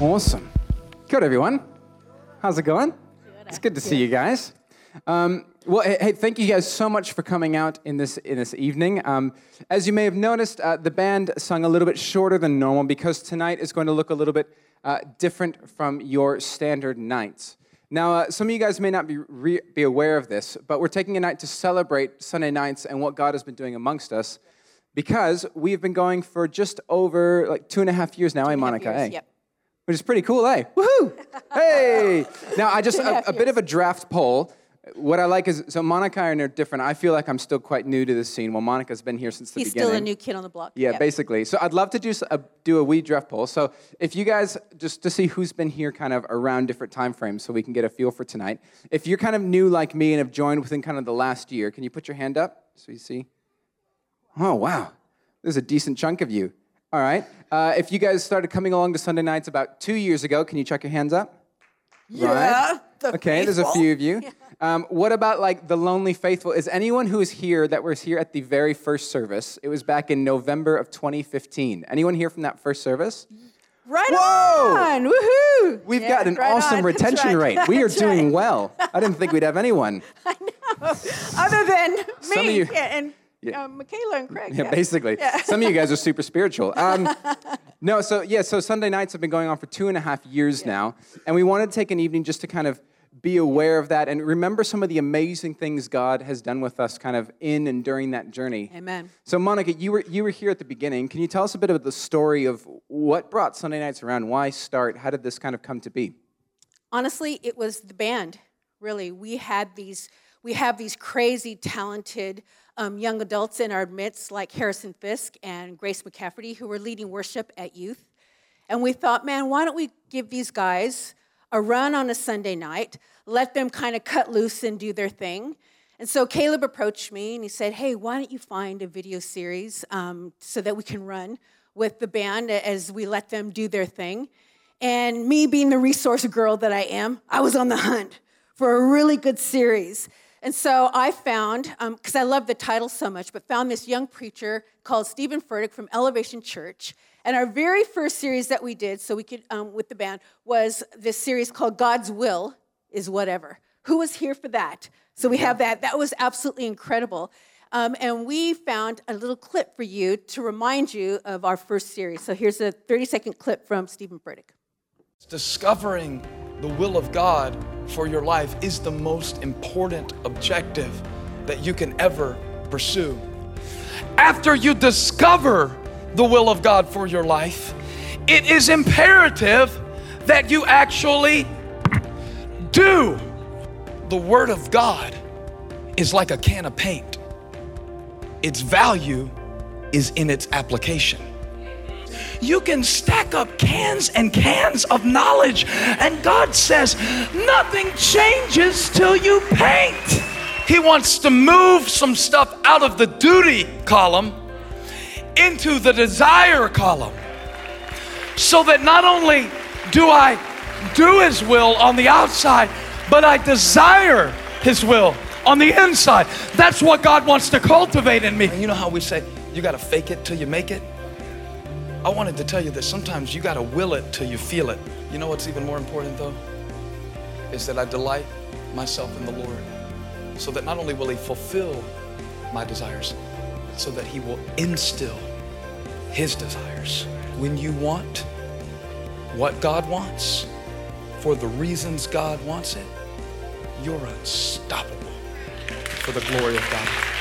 Awesome. Good, everyone. How's it going? It's good to see you guys. Um, well, hey, hey, thank you guys so much for coming out in this in this evening. Um, as you may have noticed, uh, the band sung a little bit shorter than normal because tonight is going to look a little bit uh, different from your standard nights. Now, uh, some of you guys may not be re- be aware of this, but we're taking a night to celebrate Sunday nights and what God has been doing amongst us, because we've been going for just over like two and a half years now, eh, Monica? years, eh? yep. Which is pretty cool, eh? Woohoo! Hey! Now, I just, a a, bit of a draft poll. What I like is, so Monica and I are different. I feel like I'm still quite new to this scene. Well, Monica's been here since the beginning. He's beginning. still a new kid on the block. Yeah, Yep. basically. So I'd love to do s- a, do a wee draft poll. So if you guys just to see who's been here kind of around different time frames, so we can get a feel for tonight. If you're kind of new like me and have joined within kind of the last year, can you put your hand up so you see? Oh wow, there's a decent chunk of you. All right. Uh, if you guys started coming along to Sunday nights about two years ago, can you check your hands up? Yeah, the okay, there's a few of you. Um, what about like the lonely faithful? Is anyone who is here that was here at the very first service? It was back in November of 2015. Anyone here from that first service? Right Whoa! on! Woohoo! We've Yeah, got an right awesome on. Retention right. rate. We are That's doing right. well. I didn't think we'd have anyone. I know. Other than me Some of you- yeah, and Yeah. um, Michaela and Craig. Yeah, basically. Some of you guys are super spiritual. Um, no, so yeah, so Sunday nights have been going on for two and a half years now, and we wanted to take an evening just to kind of be aware of that and remember some of the amazing things God has done with us, kind of in and during that journey. Amen. So, Monica, you were you were here at the beginning. Can you tell us a bit of the story of what brought Sunday nights around? Why start? How did this kind of come to be? Honestly, it was the band. Really, we had these. We have these crazy, talented um, young adults in our midst, like Harrison Fisk and Grace McCafferty, who were leading worship at youth. And we thought, man, why don't we give these guys a run on a Sunday night, let them kind of cut loose and do their thing? And so Caleb approached me and he said, hey, why don't you find a video series um, so that we can run with the band as we let them do their thing? And me being the resource girl that I am, I was on the hunt for a really good series. And so I found, because I love the title so much, but found this young preacher called Steven Furtick from Elevation Church. And our very first series that we did, so we could, um, with the band, was this series called God's Will is Whatever. Who was here for that? So we have that. That was absolutely incredible. Um, and we found a little clip for you to remind you of our first series. So here's a 30 second clip from Steven Furtick. Discovering the will of God for your life is the most important objective that you can ever pursue. After you discover the will of God for your life, it is imperative that you actually do. The Word of God is like a can of paint, its value is in its application you can stack up cans and cans of knowledge. And God says, nothing changes till you paint. He wants to move some stuff out of the duty column into the desire column so that not only do I do His will on the outside, but I desire His will on the inside. That's what God wants to cultivate in me. You know how we say, you got to fake it till you make it? I wanted to tell you that sometimes you got to will it till you feel it. You know what's even more important though? Is that I delight myself in the Lord so that not only will He fulfill my desires, so that He will instill His desires. When you want what God wants for the reasons God wants it, you're unstoppable for the glory of God.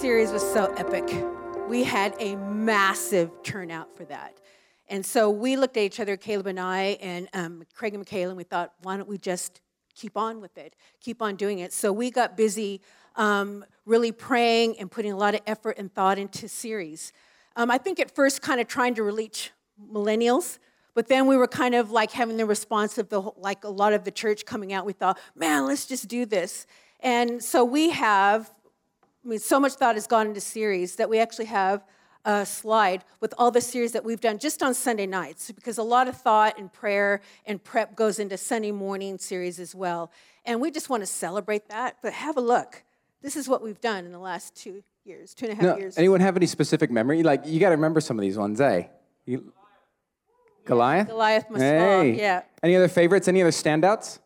Series was so epic. We had a massive turnout for that. And so we looked at each other, Caleb and I, and um, Craig and Michaela, and we thought, why don't we just keep on with it, keep on doing it? So we got busy um, really praying and putting a lot of effort and thought into series. Um, I think at first, kind of trying to reach millennials, but then we were kind of like having the response of the like a lot of the church coming out. We thought, man, let's just do this. And so we have I mean, so much thought has gone into series that we actually have a slide with all the series that we've done just on Sunday nights, because a lot of thought and prayer and prep goes into Sunday morning series as well. And we just want to celebrate that, but have a look. This is what we've done in the last two years, two and a half No, years. anyone have any specific memory? Like, you got to remember some of these ones, eh? You- Goliath? Goliath must Hey. fall. Yeah. Any other favorites? Any other standouts?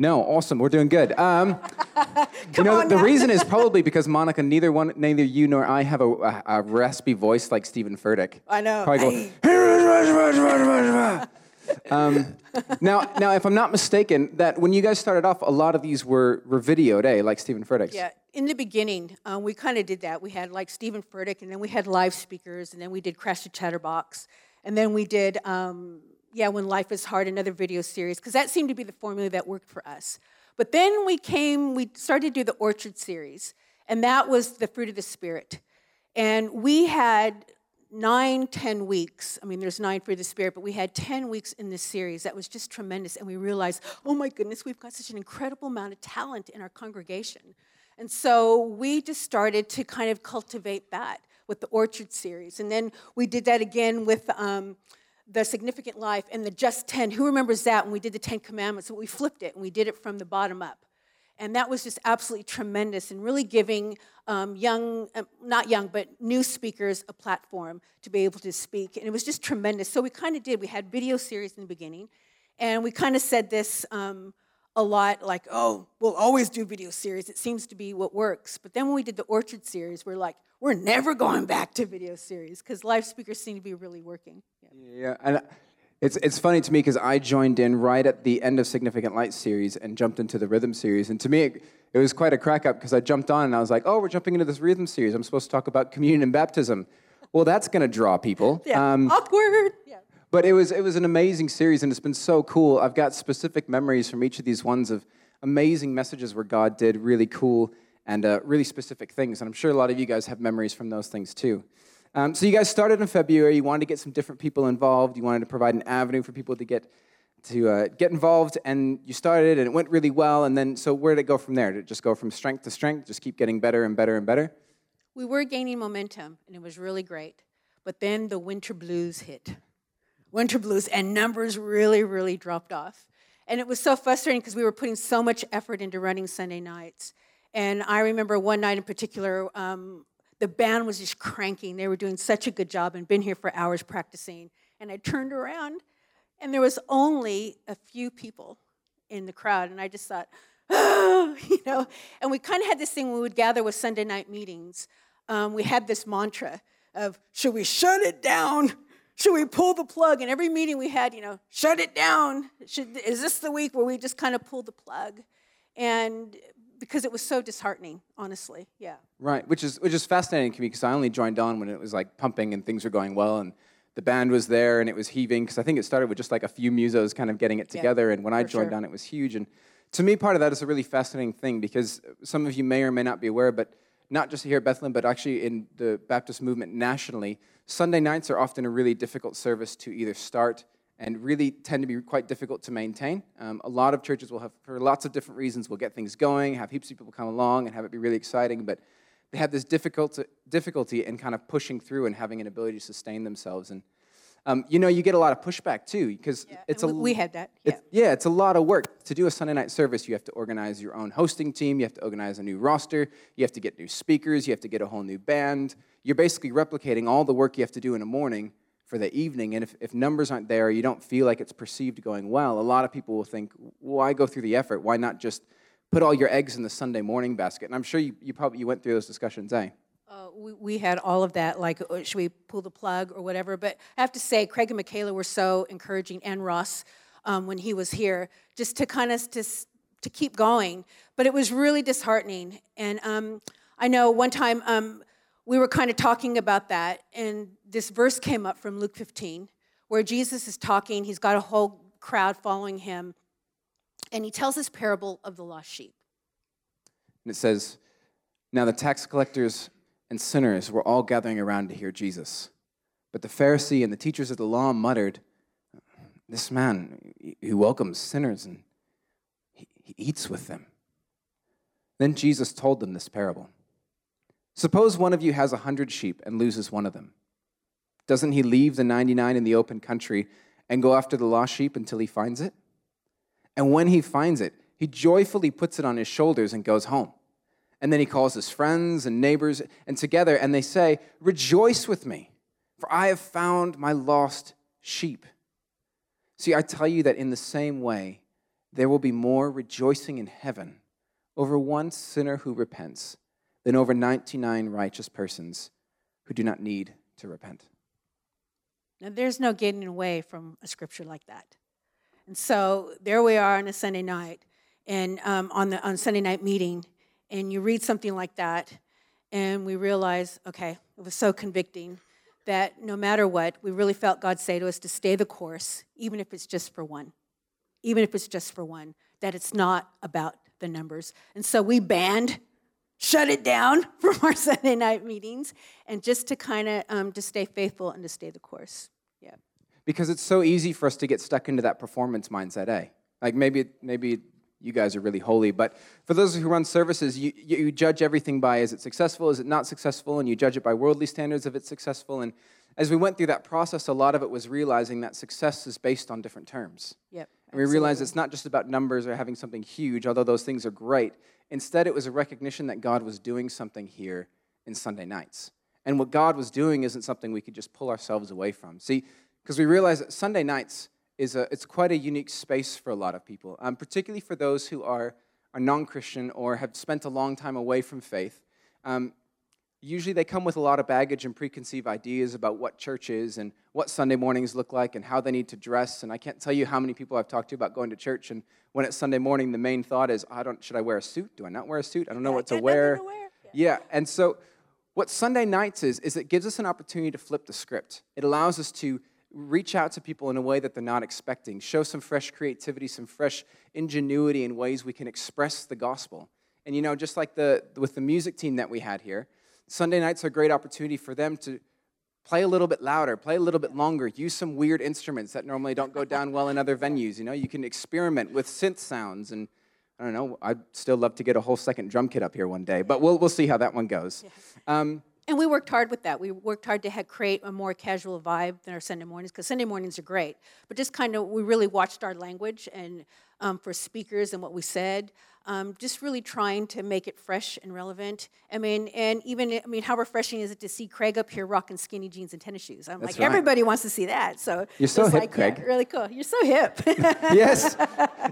No, awesome. We're doing good. Um, you know, the reason is probably because Monica, neither one, neither you nor I have a, a, a raspy voice like Steven Furtick. I know. Probably go. um, now, now, if I'm not mistaken, that when you guys started off, a lot of these were, were videoed, eh? Like Steven Furtick's. Yeah, in the beginning, um, we kind of did that. We had like Steven Furtick, and then we had live speakers, and then we did Crash the Chatterbox, and then we did, um, yeah, When Life is Hard, another video series, because that seemed to be the formula that worked for us. But then we came, we started to do the Orchard series, and that was the fruit of the Spirit. And we had nine, ten weeks. I mean, there's nine for the Spirit, but we had 10 weeks in this series. That was just tremendous. And we realized, oh my goodness, we've got such an incredible amount of talent in our congregation. And so we just started to kind of cultivate that with the Orchard series. And then we did that again with um, the Significant Life and the Just 10. Who remembers that when we did the Ten Commandments? We flipped it and we did it from the bottom up. And that was just absolutely tremendous and really giving um, young, uh, not young, but new speakers a platform to be able to speak. And it was just tremendous. So we kind of did. We had video series in the beginning, and we kind of said this um, a lot like, oh, we'll always do video series. It seems to be what works. But then when we did the Orchard series, we're like, we're never going back to video series because live speakers seem to be really working. Yeah. Yeah, and it's it's funny to me because I joined in right at the end of Significant Life series and jumped into the rhythm series, and to me it, it was quite a crack up because I jumped on and I was like, oh, we're jumping into this rhythm series. I'm supposed to talk about communion and baptism. Well, that's going to draw people. Yeah. Um, Awkward. Yeah. But it was it was an amazing series, and it's been so cool. I've got specific memories from each of these ones of amazing messages where God did really cool and uh, really specific things, and I'm sure a lot of you guys have memories from those things too. Um, so you guys started in February. You wanted to get some different people involved. You wanted to provide an avenue for people to get to uh, get involved, and you started, and it went really well. And then, so where did it go from there? Did it just go from strength to strength? Just keep getting better and better and better? We were gaining momentum, and it was really great. But then the winter blues hit. Winter blues, and numbers really, really dropped off. And it was so frustrating because we were putting so much effort into running Sunday nights. And I remember one night in particular, um, the band was just cranking. They were doing such a good job and been here for hours practicing. And I turned around, and there was only a few people in the crowd. And I just thought, oh, you know. And we kind of had this thing we would gather with Sunday night meetings. Um, we had this mantra of, should we shut it down? Should we pull the plug? And every meeting we had, you know, shut it down. Should, is this the week where we just kind of pull the plug? And because it was so disheartening, honestly, yeah. Right, which is which is fascinating to me because I only joined on when it was like pumping and things were going well and the band was there and it was heaving because I think it started with just like a few musos kind of getting it Yeah, together and when I joined sure. on it was huge and to me part of that is a really fascinating thing because some of you may or may not be aware but not just here at Bethlehem but actually in the Baptist movement nationally Sunday nights are often a really difficult service to either start and really tend to be quite difficult to maintain. Um, a lot of churches will have, for lots of different reasons, will get things going, have heaps of people come along, and have it be really exciting. But they have this difficult, difficulty in kind of pushing through and having an ability to sustain themselves. And um, you know, you get a lot of pushback too, because it's and a we- we had that, yeah. It's, yeah, it's a lot of work to do a Sunday night service. You have to organize your own hosting team. You have to organize a new roster. You have to get new speakers. You have to get a whole new band. You're basically replicating all the work you have to do in the morning for the evening. And if, if numbers aren't there, you don't feel like it's perceived going well. A lot of people will think, why go through the effort? Why not just put all your eggs in the Sunday morning basket? And I'm sure you, you probably you went through those discussions, eh? Uh, we, we had all of that, like, uh, should we pull the plug or whatever? But I have to say, Craig and Michaela were so encouraging, and Ross um, when he was here, just to kind of to, to keep going. But it was really disheartening. And um, I know one time um, we were kind of talking about that, and this verse came up from Luke 15, where Jesus is talking. He's got a whole crowd following him, and he tells this parable of the lost sheep. And it says, Now the tax collectors and sinners were all gathering around to hear Jesus. But the Pharisee and the teachers of the law muttered, This man, he welcomes sinners and he, he eats with them. Then Jesus told them this parable Suppose one of you has a hundred sheep and loses one of them. Doesn't he leave the 99 in the open country and go after the lost sheep until he finds it? And when he finds it, he joyfully puts it on his shoulders and goes home. And then he calls his friends and neighbors and together and they say, Rejoice with me, for I have found my lost sheep. See, I tell you that in the same way, there will be more rejoicing in heaven over one sinner who repents than over 99 righteous persons who do not need to repent. Now, there's no getting away from a scripture like that. And so there we are on a Sunday night, and um, on the on Sunday night meeting, and you read something like that, and we realize, okay, it was so convicting that no matter what, we really felt God say to us to stay the course, even if it's just for one, even if it's just for one, that it's not about the numbers. And so we banned, shut it down from our Sunday night meetings, and just to kind of um, to stay faithful and to stay the course. Yeah. Because it's so easy for us to get stuck into that performance mindset, eh? Like maybe maybe you guys are really holy. But for those who run services, you, you judge everything by is it successful, is it not successful, and you judge it by worldly standards if it's successful. And as we went through that process, a lot of it was realizing that success is based on different terms. Yep. And we realized it's not just about numbers or having something huge, although those things are great. Instead, it was a recognition that God was doing something here in Sunday nights. And what God was doing isn't something we could just pull ourselves away from. See, because we realize that Sunday nights is a, it's quite a unique space for a lot of people, um, particularly for those who are, are non Christian or have spent a long time away from faith. Um, usually they come with a lot of baggage and preconceived ideas about what church is and what Sunday mornings look like and how they need to dress. And I can't tell you how many people I've talked to about going to church. And when it's Sunday morning, the main thought is, I don't, should I wear a suit? Do I not wear a suit? I don't know Yeah, what to wear. to wear. Yeah. Yeah, and so what Sunday nights is, is it gives us an opportunity to flip the script. It allows us to reach out to people in a way that they're not expecting, show some fresh creativity, some fresh ingenuity in ways we can express the gospel. And you know, just like the with the music team that we had here, Sunday nights are a great opportunity for them to play a little bit louder, play a little bit longer, use some weird instruments that normally don't go down well in other venues. You know, you can experiment with synth sounds and I don't know. I'd still love to get a whole second drum kit up here one day, but we'll, we'll see how that one goes. Um, And we worked hard with that. We worked hard to have, create a more casual vibe than our Sunday mornings, because Sunday mornings are great. But just kind of, we really watched our language and um, for speakers and what we said, um, just really trying to make it fresh and relevant. I mean, and even, I mean, how refreshing is it to see Craig up here rocking skinny jeans and tennis shoes? I'm That's like, right. everybody wants to see that. So You're so hip, like, yeah, Craig. really cool. You're so hip. yes,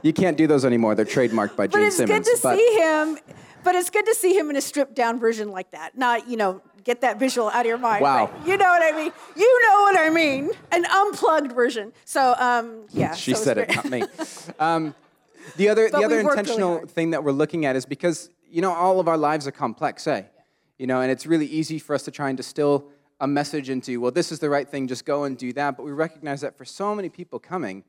you can't do those anymore. They're trademarked by But it's Simmons. good to see him. But it's good to see him in a stripped down version like that. Not, you know, get that visual out of your mind. Wow. You know what I mean. You know what I mean. An unplugged version. So, um, yeah. she so said it, not me. Um, the other, But the other worked really intentional thing that we're looking at is because you know all of our lives are complex, eh? You know, and it's really easy for us to try and distill a message into, well, this is the right thing, just go and do that. But we recognize that for so many people coming,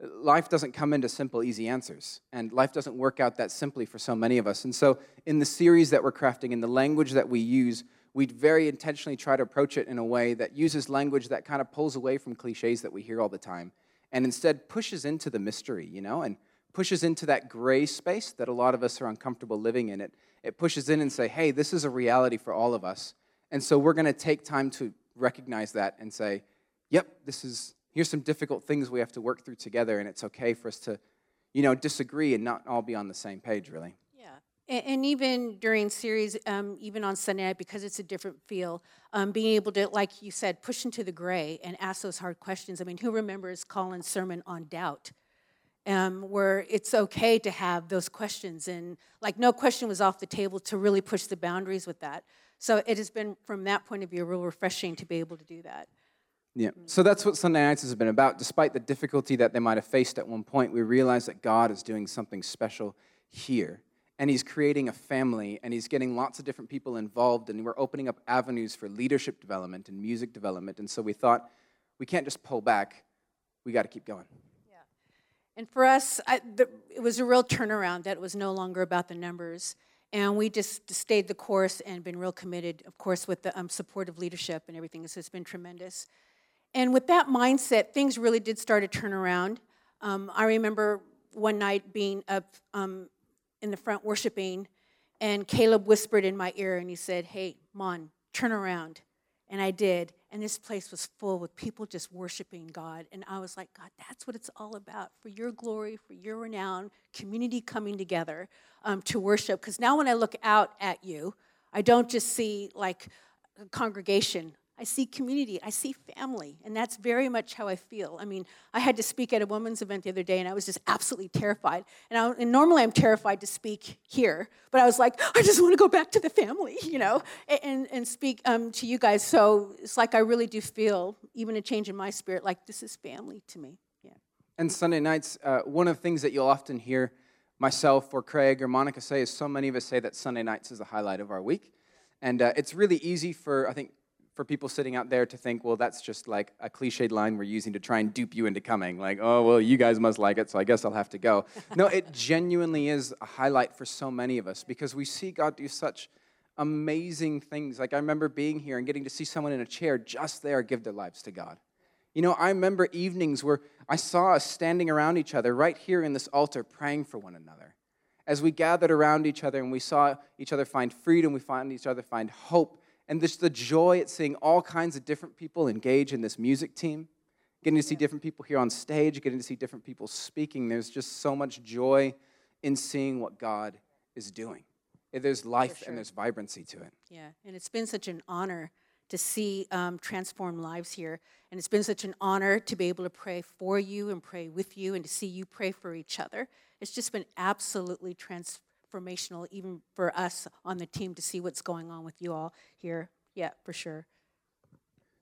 life doesn't come into simple, easy answers. And life doesn't work out that simply for so many of us. And so, in the series that we're crafting, in the language that we use, we'd very intentionally try to approach it in a way that uses language that kind of pulls away from cliches that we hear all the time and instead pushes into the mystery, you know, and pushes into that gray space that a lot of us are uncomfortable living in. It, it pushes in and say, hey, this is a reality for all of us. And so we're going to take time to recognize that and say, yep, this is, here's some difficult things we have to work through together, and it's okay for us to, you know, disagree and not all be on the same page, really. And, and even during series, um, even on Sunday night, because it's a different feel, um, being able to, like you said, push into the gray and ask those hard questions. I mean, who remembers Colin's sermon on doubt? Um, where it's okay to have those questions, and like no question was off the table to really push the boundaries with that. So it has been, from that point of view, real refreshing to be able to do that. Yeah. So that's what Sunday nights has been about. Despite the difficulty that they might have faced at one point, we realize that God is doing something special here. And He's creating a family, and He's getting lots of different people involved, and we're opening up avenues for leadership development and music development. And so we thought, we can't just pull back, we got to keep going. yeah And for us, I, the, it was a real turnaround that it was no longer about the numbers. And we just stayed the course and been real committed, of course, with the um, leadership and everything. So it's been tremendous. And with that mindset, things really did start to turn around. Um, I remember one night being up um, in the front worshiping, and Caleb whispered in my ear and he said, Hey, Mon, turn around. And I did. And this place was full with people just worshiping God. And I was like, God, that's what it's all about for your glory, for your renown, community coming together um, to worship. Because now when I look out at you, I don't just see like a congregation, I see community, I see family, and that's very much how I feel. I mean, I had to speak at a women's event the other day, and I was just absolutely terrified. And, I, and normally I'm terrified to speak here, but I was like, I just want to go back to the family, you know, and, and speak um, to you guys. So it's like I really do feel, even a change in my spirit, like this is family to me. Yeah. And Sunday nights, uh, one of the things that you'll often hear myself or Craig or Monica say is so many of us say that Sunday nights is the highlight of our week. And uh, it's really easy for, I think, for people sitting out there to think, well, that's just like a cliched line we're using to try and dupe you into coming. Like, oh, well, you guys must like it, so I guess I'll have to go. no, it genuinely is a highlight for so many of us because we see God do such amazing things. Like, I remember being here and getting to see someone in a chair just there give their lives to God. You know, I remember evenings where I saw us standing around each other right here in this altar praying for one another. As we gathered around each other and we saw each other find freedom, we found each other find hope and just the joy at seeing all kinds of different people engage in this music team, getting to see different people here on stage, getting to see different people speaking. There's just so much joy in seeing what God is doing. There's life sure. and there's vibrancy to it. Yeah, and it's been such an honor to see um, transform lives here. And it's been such an honor to be able to pray for you and pray with you and to see you pray for each other. It's just been absolutely transformative transformational even for us on the team to see what's going on with you all here. Yeah, for sure.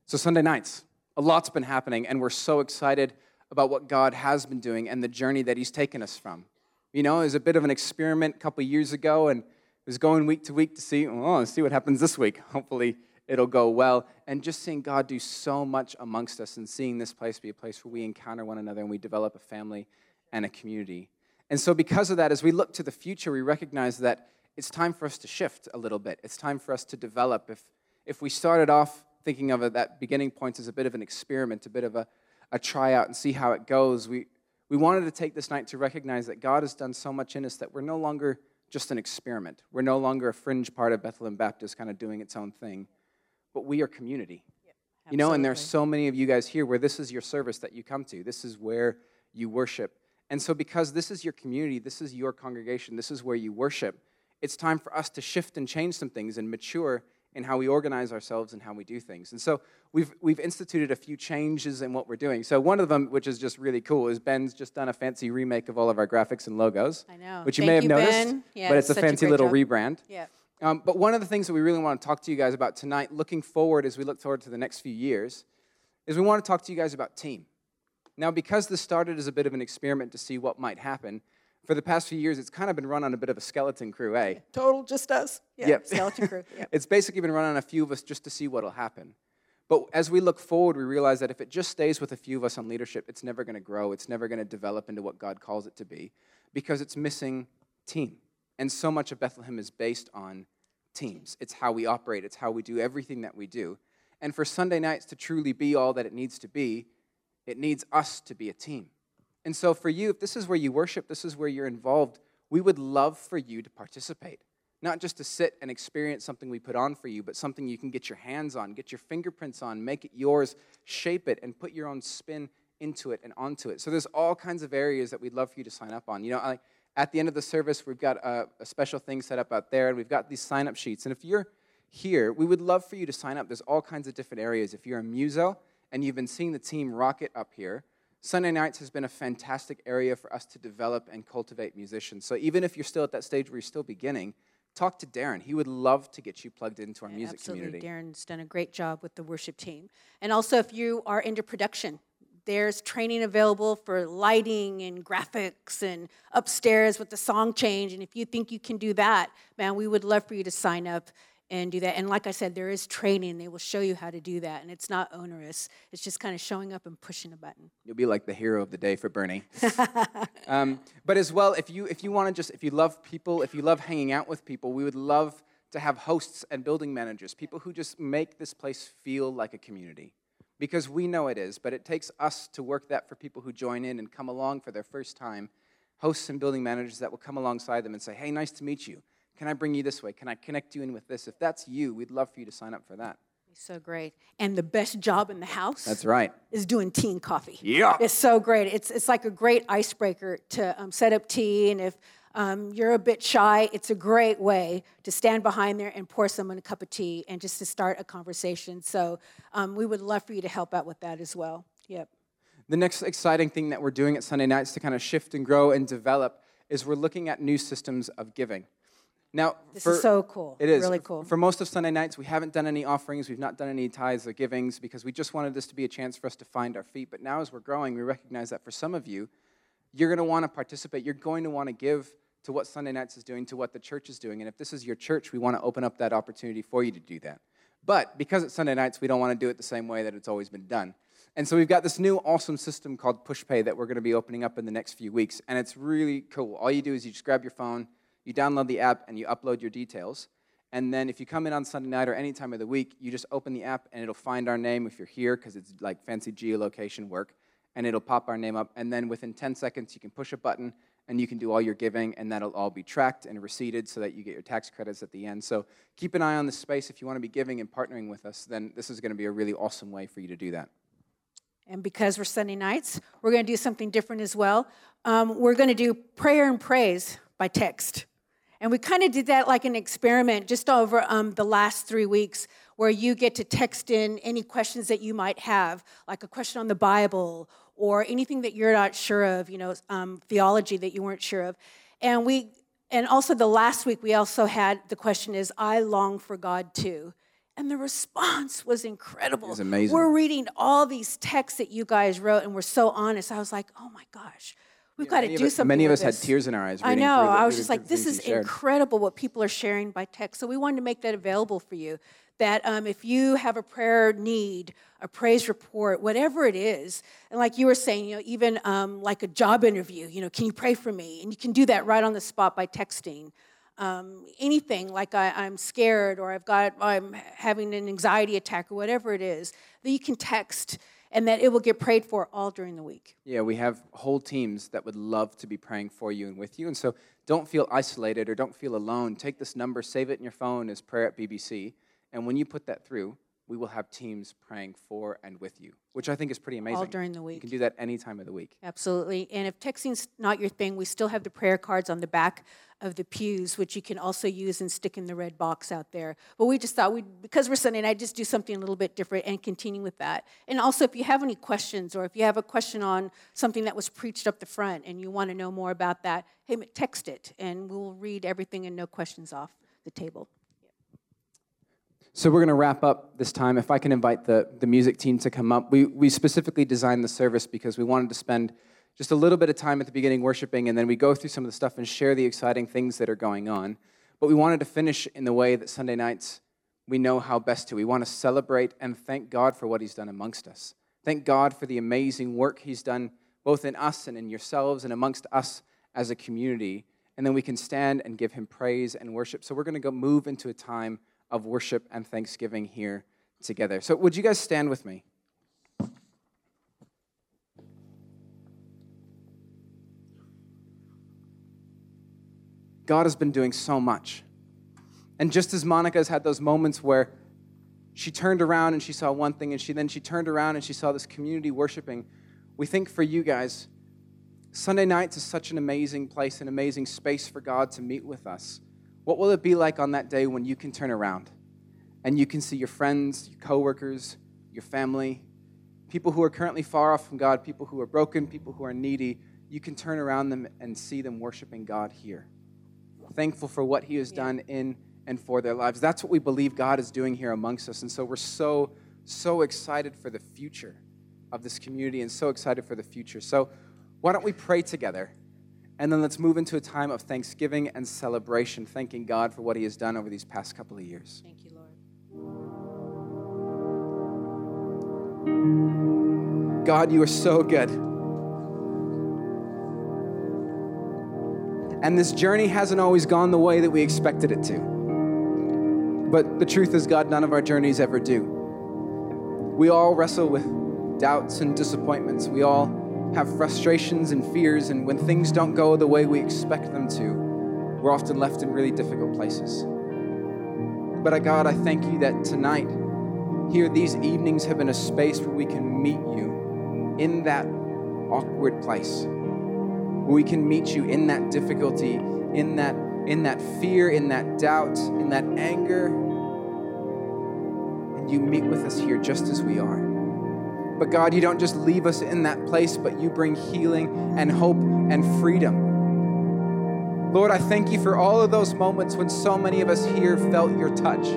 So, Sunday nights, a lot's been happening, and we're so excited about what God has been doing and the journey that He's taken us from. You know, it was a bit of an experiment a couple years ago, and it was going week to week to see, oh, see what happens this week. Hopefully, it'll go well. And just seeing God do so much amongst us and seeing this place be a place where we encounter one another and we develop a family and a community. And so, because of that, as we look to the future, we recognize that it's time for us to shift a little bit. It's time for us to develop. If, if we started off thinking of it, that beginning point as a bit of an experiment, a bit of a, a tryout, and see how it goes, we, we wanted to take this night to recognize that God has done so much in us that we're no longer just an experiment. We're no longer a fringe part of Bethlehem Baptist kind of doing its own thing, but we are community. Yep, you know, and there's so many of you guys here where this is your service that you come to, this is where you worship. And so, because this is your community, this is your congregation, this is where you worship, it's time for us to shift and change some things and mature in how we organize ourselves and how we do things. And so, we've, we've instituted a few changes in what we're doing. So, one of them, which is just really cool, is Ben's just done a fancy remake of all of our graphics and logos. I know. Which you Thank may have you, noticed, yeah, but it's a fancy a little job. rebrand. Yeah. Um, but one of the things that we really want to talk to you guys about tonight, looking forward as we look forward to the next few years, is we want to talk to you guys about team. Now, because this started as a bit of an experiment to see what might happen, for the past few years, it's kind of been run on a bit of a skeleton crew, eh? Total, just us. Yeah, Yep. skeleton crew. Yeah. it's basically been run on a few of us just to see what'll happen. But as we look forward, we realize that if it just stays with a few of us on leadership, it's never going to grow. It's never going to develop into what God calls it to be because it's missing team. And so much of Bethlehem is based on teams. It's how we operate, it's how we do everything that we do. And for Sunday nights to truly be all that it needs to be, it needs us to be a team. And so, for you, if this is where you worship, this is where you're involved, we would love for you to participate. Not just to sit and experience something we put on for you, but something you can get your hands on, get your fingerprints on, make it yours, shape it, and put your own spin into it and onto it. So, there's all kinds of areas that we'd love for you to sign up on. You know, like at the end of the service, we've got a, a special thing set up out there, and we've got these sign up sheets. And if you're here, we would love for you to sign up. There's all kinds of different areas. If you're a muso, and you've been seeing the team rocket up here, Sunday nights has been a fantastic area for us to develop and cultivate musicians. So even if you're still at that stage where you're still beginning, talk to Darren. He would love to get you plugged into our Yeah, music absolutely. community. Darren's done a great job with the worship team. And also, if you are into production, there's training available for lighting and graphics and upstairs with the song change. And if you think you can do that, man, we would love for you to sign up and do that. And like I said, there is training. They will show you how to do that. And it's not onerous, it's just kind of showing up and pushing a button. You'll be like the hero of the day for Bernie. um, but as well, if you if you want to just if you love people, if you love hanging out with people, we would love to have hosts and building managers, people who just make this place feel like a community. Because we know it is, but it takes us to work that for people who join in and come along for their first time. Hosts and building managers that will come alongside them and say, "Hey, nice to meet you. Can I bring you this way? Can I connect you in with this?" If that's you, we'd love for you to sign up for that. So great. And the best job in the house That's right. is doing tea and coffee. Yeah. It's so great. It's, it's like a great icebreaker to um, set up tea. And if um, you're a bit shy, it's a great way to stand behind there and pour someone a cup of tea and just to start a conversation. So um, we would love for you to help out with that as well. Yep. The next exciting thing that we're doing at Sunday nights to kind of shift and grow and develop is we're looking at new systems of giving. Now, This for, is so cool. It is Really cool. For most of Sunday nights, we haven't done any offerings, we've not done any tithes or givings because we just wanted this to be a chance for us to find our feet. But now, as we're growing, we recognize that for some of you, you're going to want to participate. You're going to want to give to what Sunday nights is doing, to what the church is doing. And if this is your church, we want to open up that opportunity for you to do that. But because it's Sunday nights, we don't want to do it the same way that it's always been done. And so we've got this new awesome system called PushPay that we're going to be opening up in the next few weeks. And it's really cool. All you do is you just grab your phone, you download the app, and you upload your details. And then if you come in on Sunday night or any time of the week, you just open the app and it'll find our name if you're here because it's like fancy geolocation work. And it'll pop our name up. And then within 10 seconds, you can push a button and you can do all your giving, and that'll all be tracked and receipted so that you get your tax credits at the end. So keep an eye on this space. If you want to be giving and partnering with us, then this is going to be a really awesome way for you to do that. And because we're Sunday nights, we're going to do something different as well. Um, we're going to do prayer and praise by text. And we kind of did that like an experiment just over um, the last three weeks, where you get to text in any questions that you might have, like a question on the Bible or anything that you're not sure of, you know, um, theology that you weren't sure of. And we, and also the last week we also had the question is, I long for God too. And the response was incredible. It was amazing. We're reading all these texts that you guys wrote, and we're so honest. I was like, oh my gosh, we've got to do us- something. Many of us had tears in our eyes. I know. the- I was just like, this is incredible what people are sharing by text. So we wanted to make that available for you. That um, if you have a prayer need, a praise report, whatever it is, and like you were saying, you know, even um, like a job interview, you know, can you pray for me? And you can do that right on the spot by texting. Um, anything like I, I'm scared or I've got I'm having an anxiety attack or whatever it is, that you can text and that it will get prayed for all during the week. Yeah, we have whole teams that would love to be praying for you and with you. And so don't feel isolated or don't feel alone. Take this number, save it in your phone as prayer at BBC. And when you put that through, we will have teams praying for and with you, which I think is pretty amazing. All during the week. You can do that any time of the week. Absolutely. And if texting's not your thing, we still have the prayer cards on the back of the pews, which you can also use and stick in the red box out there. But we just thought we, because we're Sunday night, just do something a little bit different and continue with that. And also, if you have any questions or if you have a question on something that was preached up the front and you want to know more about that, hey, text it, and we'll read everything and no questions off the table. So we're going to wrap up this time. If I can invite the, the music team to come up. We, we specifically designed the service because we wanted to spend just a little bit of time at the beginning worshiping, and then we go through some of the stuff and share the exciting things that are going on. But we wanted to finish in the way that Sunday nights we know how best to. We want to celebrate and thank God for what He's done amongst us. Thank God for the amazing work He's done both in us and in yourselves and amongst us as a community. And then we can stand and give Him praise and worship. So we're going to go move into a time of worship and thanksgiving here together. So would you guys stand with me? God has been doing so much. And just as Monica has had those moments where she turned around and she saw one thing, and she then she turned around and she saw this community worshiping, we think for you guys, Sunday nights is such an amazing place, an amazing space for God to meet with us. What will it be like on that day when you can turn around and you can see your friends, your coworkers, your family, people who are currently far off from God, people who are broken, people who are needy, you can turn around them and see them worshiping God here. Thankful for what He has done in and for their lives. That's what we believe God is doing here amongst us. And so we're so, so excited for the future of this community and so excited for the future. So why don't we pray together? And then let's move into a time of thanksgiving and celebration, thanking God for what He has done over these past couple of years. Thank you, Lord. God, you are so good. And this journey hasn't always gone the way that we expected it to. But the truth is, God, none of our journeys ever do. We all wrestle with doubts and disappointments. We all have frustrations and fears, and when things don't go the way we expect them to, we're often left in really difficult places. But uh, God, I thank you that tonight, here, these evenings have been a space where we can meet you in that awkward place, where we can meet you in that difficulty, in that, in that fear, in that doubt, in that anger. And you meet with us here just as we are. But God, you don't just leave us in that place, but you bring healing and hope and freedom. Lord, I thank you for all of those moments when so many of us here felt your touch.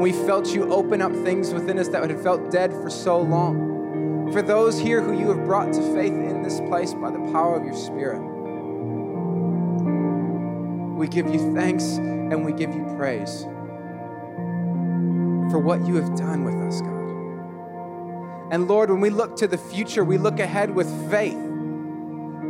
We felt you open up things within us that had felt dead for so long. For those here who you have brought to faith in this place by the power of your Spirit. We give you thanks and we give you praise for what you have done with us, God. And Lord, when we look to the future, we look ahead with faith.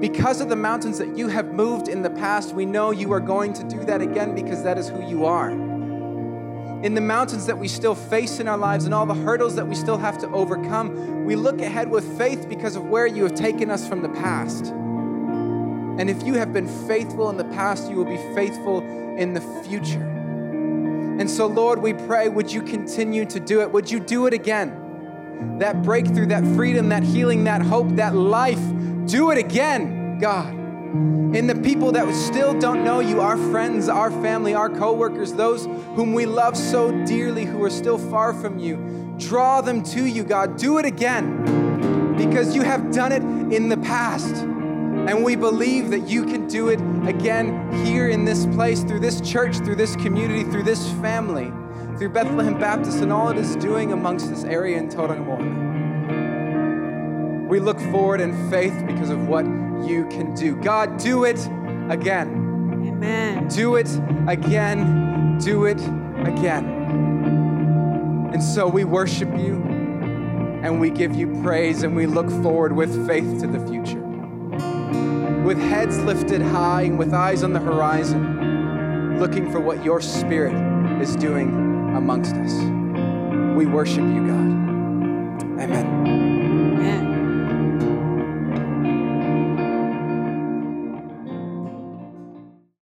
Because of the mountains that you have moved in the past, we know you are going to do that again because that is who you are. In the mountains that we still face in our lives and all the hurdles that we still have to overcome, we look ahead with faith because of where you have taken us from the past. And if you have been faithful in the past, you will be faithful in the future. And so, Lord, we pray, would you continue to do it? Would you do it again? That breakthrough, that freedom, that healing, that hope, that life. Do it again, God. In the people that still don't know you, our friends, our family, our coworkers, those whom we love so dearly who are still far from you, draw them to you, God. Do it again because you have done it in the past. And we believe that you can do it again here in this place, through this church, through this community, through this family through Bethlehem Baptist and all it is doing amongst this area in Tauranga We look forward in faith because of what you can do. God, do it again. Amen. Do it again. Do it again. And so we worship you and we give you praise and we look forward with faith to the future. With heads lifted high and with eyes on the horizon, looking for what your spirit is doing amongst us. We worship you, God. Amen.